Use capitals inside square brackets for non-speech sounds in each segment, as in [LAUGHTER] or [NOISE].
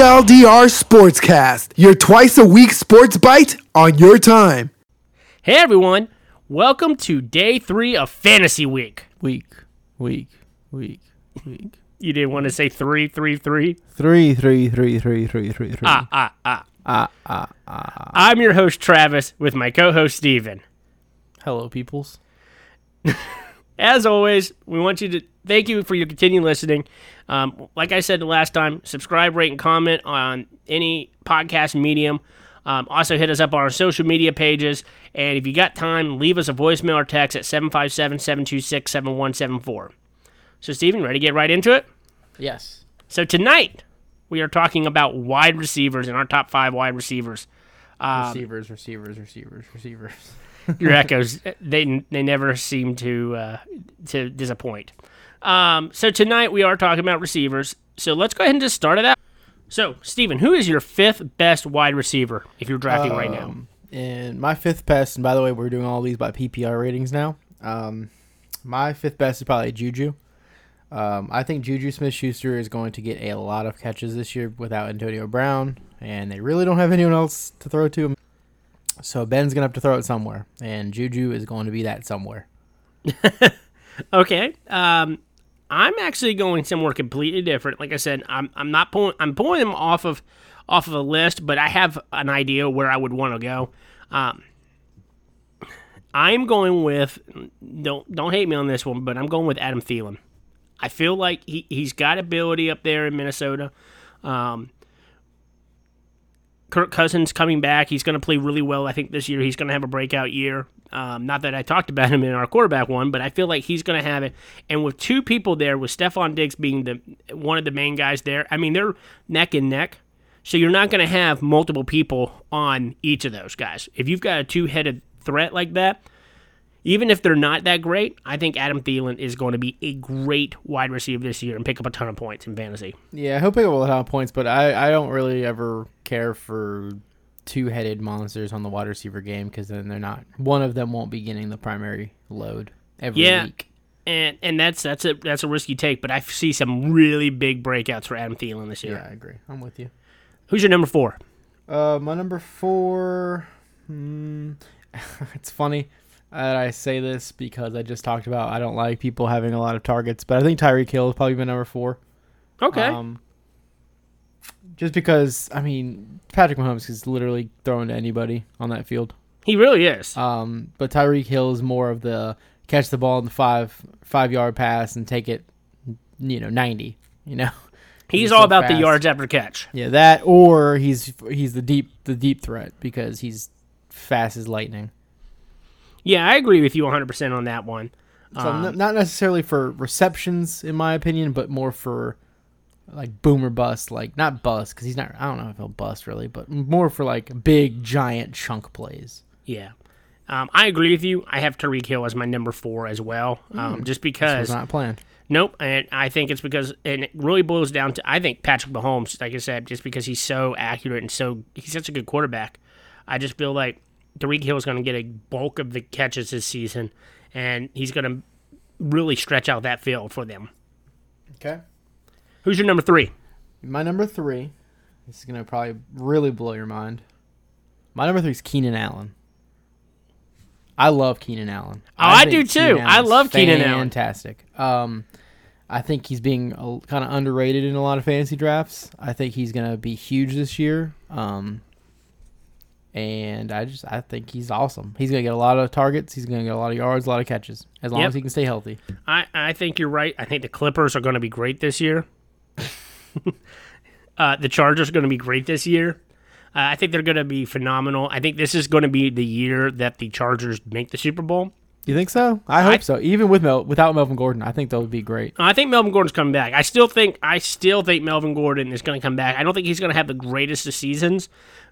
TLDR Sportscast, your twice a week sports bite on your time. Hey everyone, welcome to day three of Fantasy Week. Week, week, week, week. You didn't want to say three, three, three. Three, three, three, three, three, three, three. Ah, ah, ah. ah, ah, ah. I'm your host Travis with my co-host Steven. Hello, peoples. [LAUGHS] As always, we want you to thank you for your continued listening. Um, like I said the last time, subscribe, rate, and comment on any podcast medium. Um, also, hit us up on our social media pages. And if you got time, leave us a voicemail or text at 757 726 7174. So, Steven, ready to get right into it? Yes. So, tonight, we are talking about wide receivers and our top five wide receivers. Um, receivers, receivers, receivers, receivers. Your echoes they they never seem to uh, to disappoint. Um, so tonight we are talking about receivers. So let's go ahead and just start it out. So Steven, who is your fifth best wide receiver if you're drafting right now? Um, And my fifth best, and by the way, we're doing all these by PPR ratings now. Um, my fifth best is probably Juju. Um, I think Juju Smith Schuster is going to get a lot of catches this year without Antonio Brown, and they really don't have anyone else to throw to. So Ben's to have to throw it somewhere, and Juju is going to be that somewhere. [LAUGHS] Okay. Um, I'm actually going somewhere completely different. Like I said, I'm I'm not pulling I'm pulling them off of off of a list, but I have an idea where I would want to go. Um, I'm going with don't don't hate me on this one, but I'm going with Adam Thielen. I feel like he he's got ability up there in Minnesota. Um, Kirk Cousins coming back. He's going to play really well. I think this year he's going to have a breakout year. Um, not that I talked about him in our quarterback one, but I feel like he's going to have it. And with two people there, with Stefon Diggs being the one of the main guys there, I mean they're neck and neck. So you're not going to have multiple people on each of those guys. If you've got a two-headed threat like that, even if they're not that great, I think Adam Thielen is going to be a great wide receiver this year and pick up a ton of points in fantasy. Yeah, he'll pick up a lot of points, but I, I don't really ever care for two headed monsters on the wide receiver game because then they're not one of them won't be getting the primary load every Yeah. week. And and that's that's a that's a risky take, but I see some really big breakouts for Adam Thielen this year. Yeah, I agree. I'm with you. Who's your number four? Uh, my number four. Hmm, [LAUGHS] it's funny that I say this because I just talked about I don't like people having a lot of targets, but I think Tyreek Hill has probably been number four. Okay. Um, just because I mean Patrick Mahomes is literally throwing to anybody on that field. he really is. Um, but Tyreek Hill is more of the catch the ball in the five five yard pass and take it, you know, ninety. You know, [LAUGHS] he's he's all so about the yards after catch. yeah, that or he's he's the deep the deep threat because he's fast as lightning. Yeah, I agree with you 100% on that one. So Um, n- not necessarily for receptions, in my opinion, but more for like boomer bust, like not bust because he's not. I don't know if he'll bust really, but more for like big giant chunk plays. Yeah. Um, I agree with you. I have Tyreek Hill as my number four as well, um, just This because. was not planned. Nope, and I think it's because, and it really boils down to, I think Patrick Mahomes, like I said, just because he's so accurate and so he's such a good quarterback. I just feel like Tyreek Hill is going to get a bulk of the catches this season, and he's going to really stretch out that field for them. Okay. Who's your number three? My number three. This is gonna probably really blow your mind. My number three is Keenan Allen. I love Keenan Allen. Oh, I think do too. I love Keenan Allen. Fantastic. Um, I think he's being kind of underrated in a lot of fantasy drafts. I think he's gonna be huge this year. Um, and I just I think he's awesome. He's gonna get a lot of targets. He's gonna get a lot of yards, a lot of catches, as long Yep. as he can stay healthy. I, I think you're right. I think the Clippers are going to be great this year. [LAUGHS] uh, the Chargers are going to be great this year. Uh, I think they're going to be phenomenal. I think this is going to be the year that the Chargers make the Super Bowl. You think so? I hope I- so. Even with Mel- without Melvin Gordon, I think that would be great. I think Melvin Gordon's coming back. I still think I still think Melvin Gordon is going to come back. I don't think he's going to have the greatest of seasons,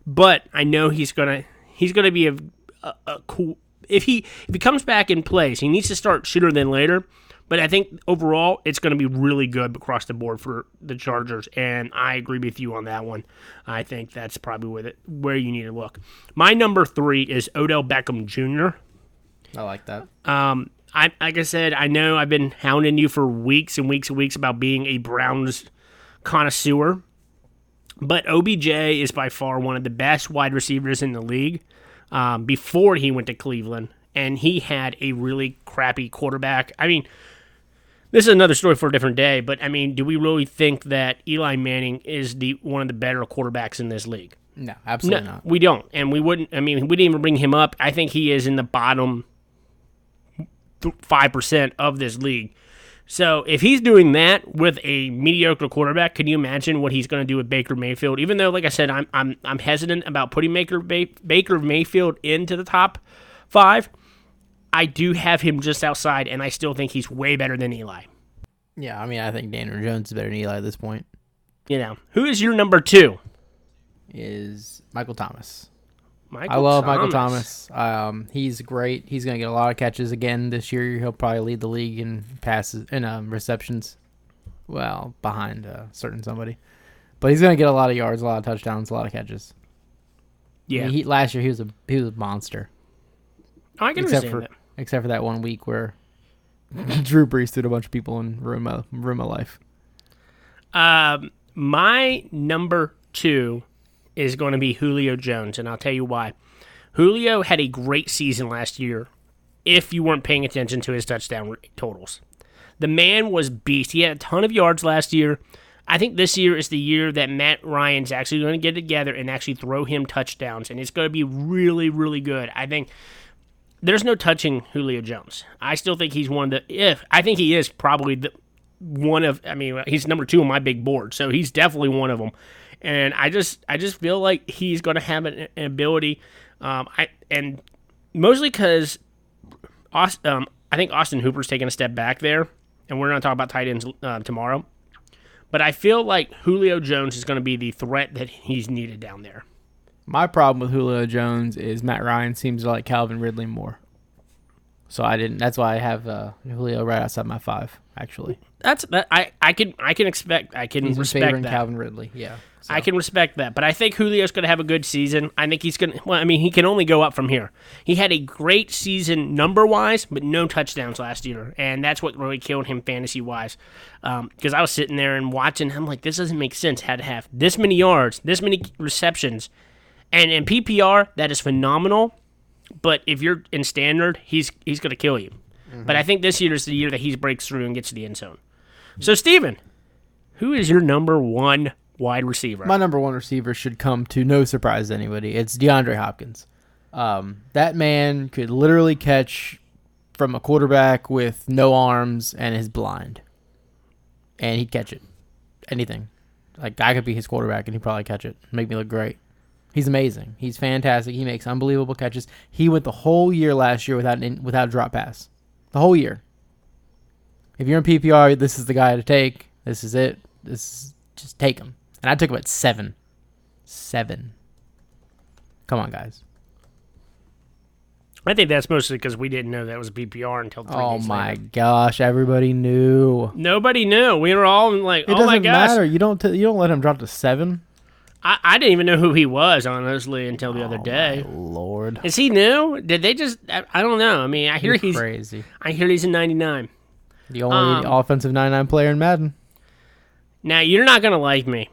but I know he's going to he's going to be a, a, a cool if he if he comes back and plays. He needs to start sooner than later. But I think overall it's going to be really good across the board for the Chargers, and I agree with you on that one. I think that's probably where the, where you need to look. My number three is Odell Beckham Jr. I like that. Um, I like I said, I know I've been hounding you for weeks and weeks and weeks about being a Browns connoisseur. But OBJ is by far one of the best wide receivers in the league um, before he went to Cleveland, and he had a really crappy quarterback. I mean, this is another story for a different day, but I mean, do we really think that Eli Manning is the one of the better quarterbacks in this league? No, absolutely No, not. we don't, and we wouldn't. I mean, we didn't even bring him up. I think he is in the bottom five percent of this league. So if he's doing that with a mediocre quarterback, can you imagine what he's going to do with Baker Mayfield? Even though, like I said, I'm I'm I'm hesitant about putting Baker Baker Mayfield into the top five. I do have him just outside, and I still think he's way better than Eli. Yeah, I mean, I think Daniel Jones is better than Eli at this point. You know, who is your number two? Is Michael Thomas. Michael I love Michael Thomas. Um, he's great. He's going to get a lot of catches again this year. He'll probably lead the league in passes and um, receptions. Well, behind uh, certain somebody, but he's going to get a lot of yards, a lot of touchdowns, a lot of catches. I Yeah, mean, he, last year he was a he was a monster, Oh, I can except understand for that. except for that one week where [LAUGHS] Drew Brees threw a bunch of people and ruined my ruined my life. Um, my number two is going to be Julio Jones, and I'll tell you why. Julio had a great season last year. If you weren't paying attention to his touchdown totals, the man was beast. He had a ton of yards last year. I think this year is the year that Matt Ryan's actually going to get together and actually throw him touchdowns, and it's going to be really, really good. I think there's no touching Julio Jones. I still think he's one of the if I think he is probably the one of I mean he's number 2 on my big board. So he's definitely one of them. And I just I just feel like he's going to have an, an ability um I and mostly Austin, um, I think Austin Hooper's taking a step back there, and we're going to talk about tight ends uh, tomorrow. But I feel like Julio Jones is going to be the threat that he's needed down there. My problem with Julio Jones is Matt Ryan seems to like Calvin Ridley more. So I didn't. That's why I have uh, Julio right outside my five. Actually, That's that I I can I can expect I can he's respect that. Calvin Ridley. Yeah, so. I can respect that, but I think Julio's going to have a good season. I think he's going to. Well, I mean, he can only go up from here. He had a great season number wise, but no touchdowns last year, and that's what really killed him fantasy wise. Because I was sitting there and watching, I'm like, this doesn't make sense. Had to have this many yards, this many receptions, and in PPR that is phenomenal. But if you're in standard, he's he's going to kill you. But I think this year is the year that he breaks through and gets to the end zone. So, Steven, who is your number one wide receiver? My number one receiver should come to no surprise to anybody. It's DeAndre Hopkins. Um, that man could literally catch from a quarterback with no arms and is blind, and he'd catch it. Anything, like I could be his quarterback and he'd probably catch it, make me look great. He's amazing. He's fantastic. He makes unbelievable catches. He went the whole year last year without an, without a drop pass. The whole year. If you're in PPR, this is the guy to take. This is it. This is, just take him. And I took him at seven. Seven. Come on, guys. I think that's mostly because we didn't know that was PPR until three Oh days my later. gosh! Everybody knew. Nobody knew. We were all like, It "Oh my gosh!" matter. You don't. T- you don't let him drop to seven. I, I didn't even know who he was honestly until the other Oh, day. my lord. Is he new? Did they just? I, I don't know. I mean, I hear You're he's. crazy. I hear he's a ninety nine. The only Um, offensive 99 player in Madden. Now you're not gonna like me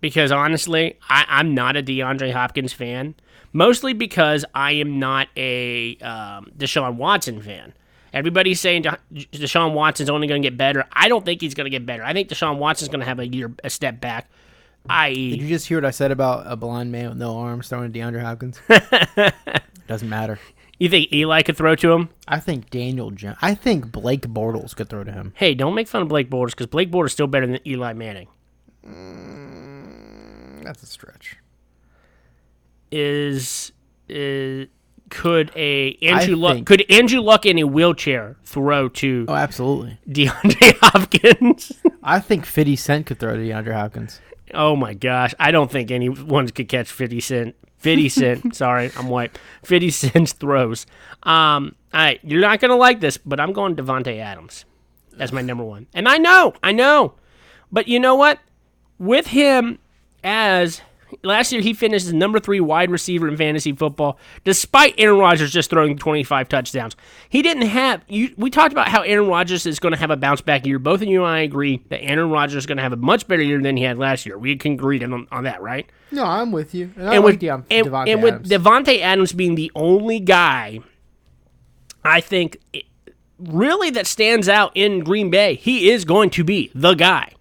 because honestly, I, I'm not a DeAndre Hopkins fan. Mostly because I am not a um, Deshaun Watson fan. Everybody's saying De- Deshaun Watson's only going to get better. I don't think he's going to get better. I think Deshaun Watson's going to have a year a step back. Did you just hear what I said about a blind man with no arms throwing to DeAndre Hopkins? [LAUGHS] Doesn't matter. you think Eli could throw to him? I think Daniel Jones. I think Blake Bortles could throw to him. Hey, don't make fun of Blake Bortles because Blake Bortles is still better than Eli Manning. Mm, that's a stretch. Is is could a Andrew Luck think- could Andrew Luck in a wheelchair throw to Oh, absolutely. [LAUGHS] DeAndre Hopkins? I think 50 Cent could throw to DeAndre Hopkins. Oh my gosh, I don't think anyone could catch Fifty Cent. Fifty [LAUGHS] Cent, sorry, I'm white. Fifty Cent's throws. Um, all right, you're not gonna like this, but I'm going Davante Adams as my number one, and I know, I know, but you know what? With him as Last year, he finished as number three wide receiver in fantasy football, despite Aaron Rodgers just throwing 25 touchdowns. He didn't have. You, we talked about how Aaron Rodgers is going to have a bounce back year. Both of you and I agree that Aaron Rodgers is going to have a much better year than he had last year. We can agree on, on that, right? No, I'm with you. And, and with, and, Davante and with Adams. Davante Adams being the only guy, I think, it- really that stands out in Green Bay, he is going to be the guy.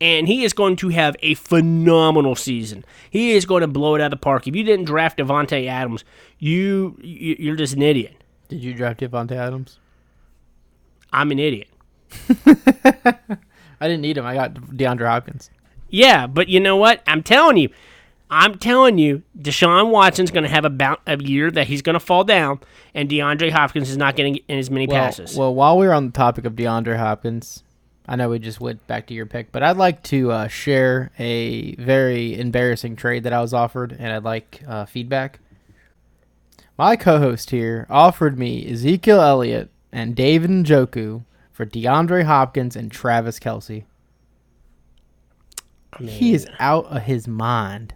And he is going to have a phenomenal season. He is going to blow it out of the park. If you didn't draft Davante Adams, you you- you're just an idiot. Did you draft Davante Adams? I'm an idiot. [LAUGHS] I didn't need him. I got DeAndre Hopkins. Yeah, but you know what? I'm telling you, I'm telling you, Deshaun Watson's going to have a, bout, a year that he's going to fall down, and DeAndre Hopkins is not getting in as many Well, passes. well, while we're on the topic of DeAndre Hopkins, I know we just went back to your pick, but I'd like to uh, share a very embarrassing trade that I was offered, and I'd like uh, feedback. My co-host here offered me Ezekiel Elliott and David Njoku for DeAndre Hopkins and Travis Kelce. I mean, He is out of his mind.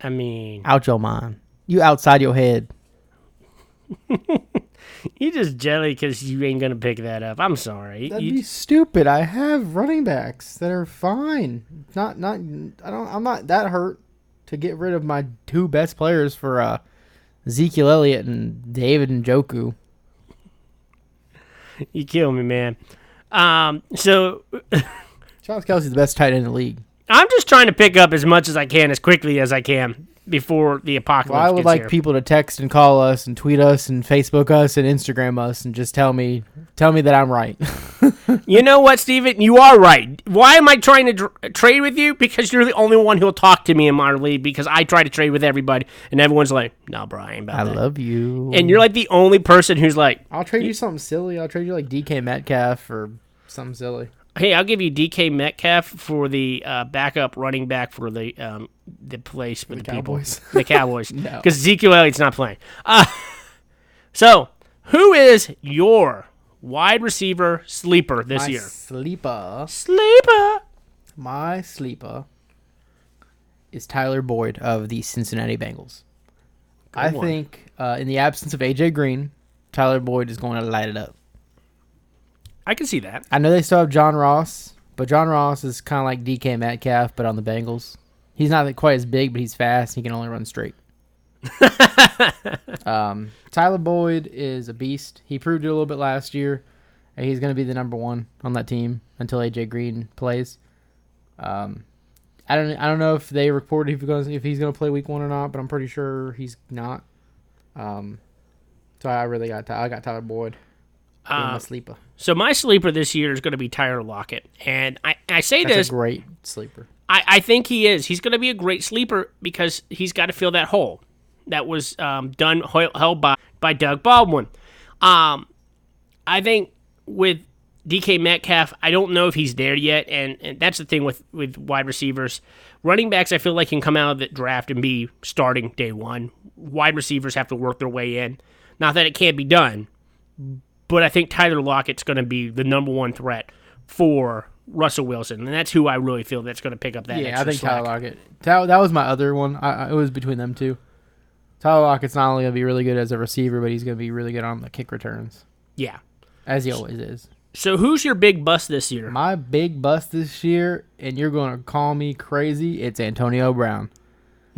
I mean, Out your mind. You outside your head. [LAUGHS] [LAUGHS] you just jelly because you ain't gonna pick that up. I'm sorry. That'd You- be stupid. I have running backs that are fine. Not not I don't I'm not that hurt to get rid of my two best players for uh Ezekiel Elliott and David Njoku. [LAUGHS] you kill me, man. Um, so [LAUGHS] Travis Kelce's the best tight end in the league. I'm just trying to pick up as much as I can, as quickly as I can, before the apocalypse Well, I would like here. people to text and call us and tweet us and Facebook us and Instagram us and just tell me tell me that I'm right. [LAUGHS] You know what, Steven? You are right. Why am I trying to dr- trade with you? Because you're the only one who'll talk to me in my league. Because I try to trade with everybody, and everyone's like, "No, Brian, about I that." love you. And you're like the only person who's like, I'll trade you something silly. I'll trade you like DK Metcalf or something silly. "Hey, I'll give you DK Metcalf for the uh, backup running back for the um, the place for the, people, Cowboys? [LAUGHS] the Cowboys, [LAUGHS] No. because Ezekiel Elliott's not playing." Uh, [LAUGHS] so, who is your wide receiver sleeper this My year? sleeper. Sleeper. My sleeper is Tyler Boyd of the Cincinnati Bengals. I one. think uh, in the absence of AJ Green, Tyler Boyd is going to light it up. I can see that. I know they still have John Ross, but John Ross is kind of like DK Metcalf, but on the Bengals. He's not quite as big, but he's fast. He can only run straight. [LAUGHS] um, Tyler Boyd is a beast. He proved it a little bit last year. and He's going to be the number one on that team until AJ Green plays. Um, I don't. I don't know if they reported if he's going if he's going to play week one or not, but I'm pretty sure he's not. Um, so I really got I got Tyler Boyd. Being my Uh, sleeper. so my sleeper this year is going to be Tyler Lockett, and I, I say That's this a great sleeper. I, I think he is. He's going to be a great sleeper because he's got to fill that hole that was um, done held by by Doug Baldwin. Um, I think with DK Metcalf, I don't know if he's there yet, and, and that's the thing with with wide receivers. Running backs, I feel like can come out of the draft and be starting day one. Wide receivers have to work their way in. Not that it can't be done, but I think Tyler Lockett's going to be the number one threat for Russell Wilson, and that's who I really feel that's going to pick up that. Yeah, I think slack. Tyler Lockett. That, that was my other one. I, I, it was between them two. Tyler Lockett's not only going to be really good as a receiver, but he's going to be really good on the kick returns, Yeah. as he always is. So who's your big bust this year? My big bust this year, and you're going to call me crazy, it's Antonio Brown.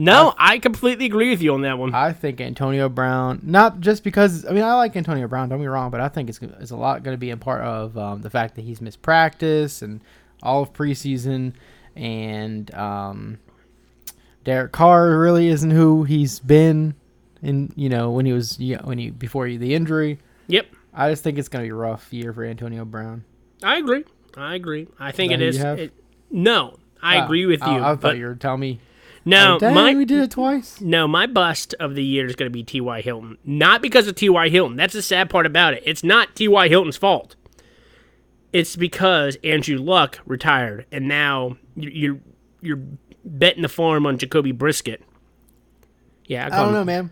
No, I completely agree with you on that one. I think Antonio Brown, not just because, I mean, I like Antonio Brown, don't be wrong, but I think it's, it's a lot going to be a part of um, the fact that he's missed practice and all of preseason, and um, Derek Carr really isn't who he's been in, you know, when he was, yeah, when he, before the injury. Yep, I just think it's going to be a rough year for Antonio Brown. I agree. I agree. I think it is. it who is. you have? it- no, I Ah, agree with you. I, I but thought you were telling me. No, dang, my we did it twice. no, my bust of the year is going to be T.Y. Hilton. Not because of T.Y. Hilton. That's the sad part about it. It's not T.Y. Hilton's fault. It's because Andrew Luck retired, and now you- you're you're betting the farm on Jacoby Brissett. Yeah, I don't know, man.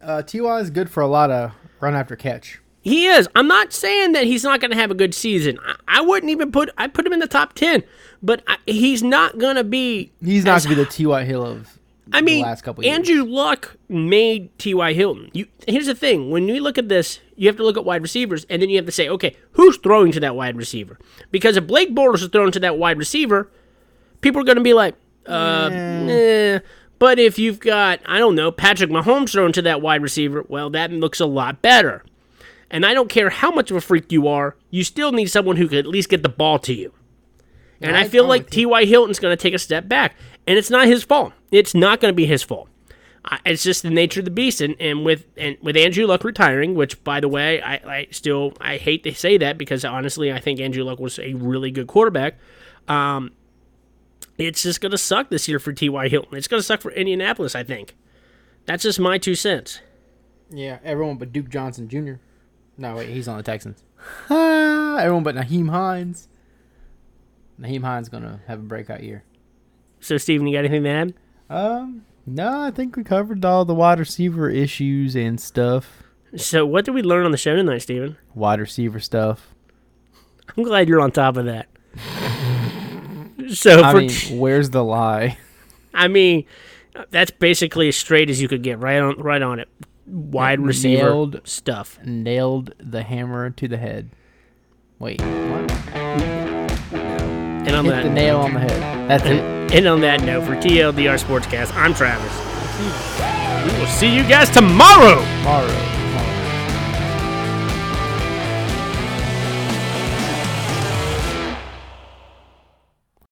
Uh, Ty is good for a lot of run after catch. He is. I'm not saying that he's not going to have a good season. I, I wouldn't even put. I put him in the top ten, but I, he's not going to be. He's not going to be the T.Y. Hill of I mean, the last couple years. Andrew Luck made T.Y. Hilton. You here's the thing: when you look at this, you have to look at wide receivers, and then you have to say, okay, who's throwing to that wide receiver? Because if Blake Bortles is throwing to that wide receiver, people are going to be like, uh, eh. But if you've got, I don't know, Patrick Mahomes throwing to that wide receiver, well, that looks a lot better. And I don't care how much of a freak you are, you still need someone who can at least get the ball to you. And I I- feel like. T.Y. Hilton's going to take a step back. And it's not his fault. It's not going to be his fault. I- It's just the nature of the beast, and, and with and with Andrew Luck retiring, which by the way, I, I still I hate to say that because honestly, I think Andrew Luck was a really good quarterback. Um, it's just gonna suck this year for T.Y. Hilton. It's gonna suck for Indianapolis. I think that's just my two cents. Yeah, everyone but Duke Johnson Jr. No, wait, he's on the Texans. [LAUGHS] Ah, everyone but Nyheim Hines. Nyheim Hines gonna have a breakout year. So, Steven, you got anything to add? Um, no, I think we covered all the wide receiver issues and stuff. So, what did we learn on the show tonight, Steven? Wide receiver stuff. I'm glad you're on top of that. [LAUGHS] so, I for mean, where's the lie? [LAUGHS] I mean, that's basically as straight as you could get. Right on, right on it. Wide receiver Nailed. stuff. Nailed the hammer to the head. Wait, what? And on Hit that, the nail on the head. That's it. and, and on that note, for TLDR Sportscast, I'm Travis. We will see you guys tomorrow. Tomorrow.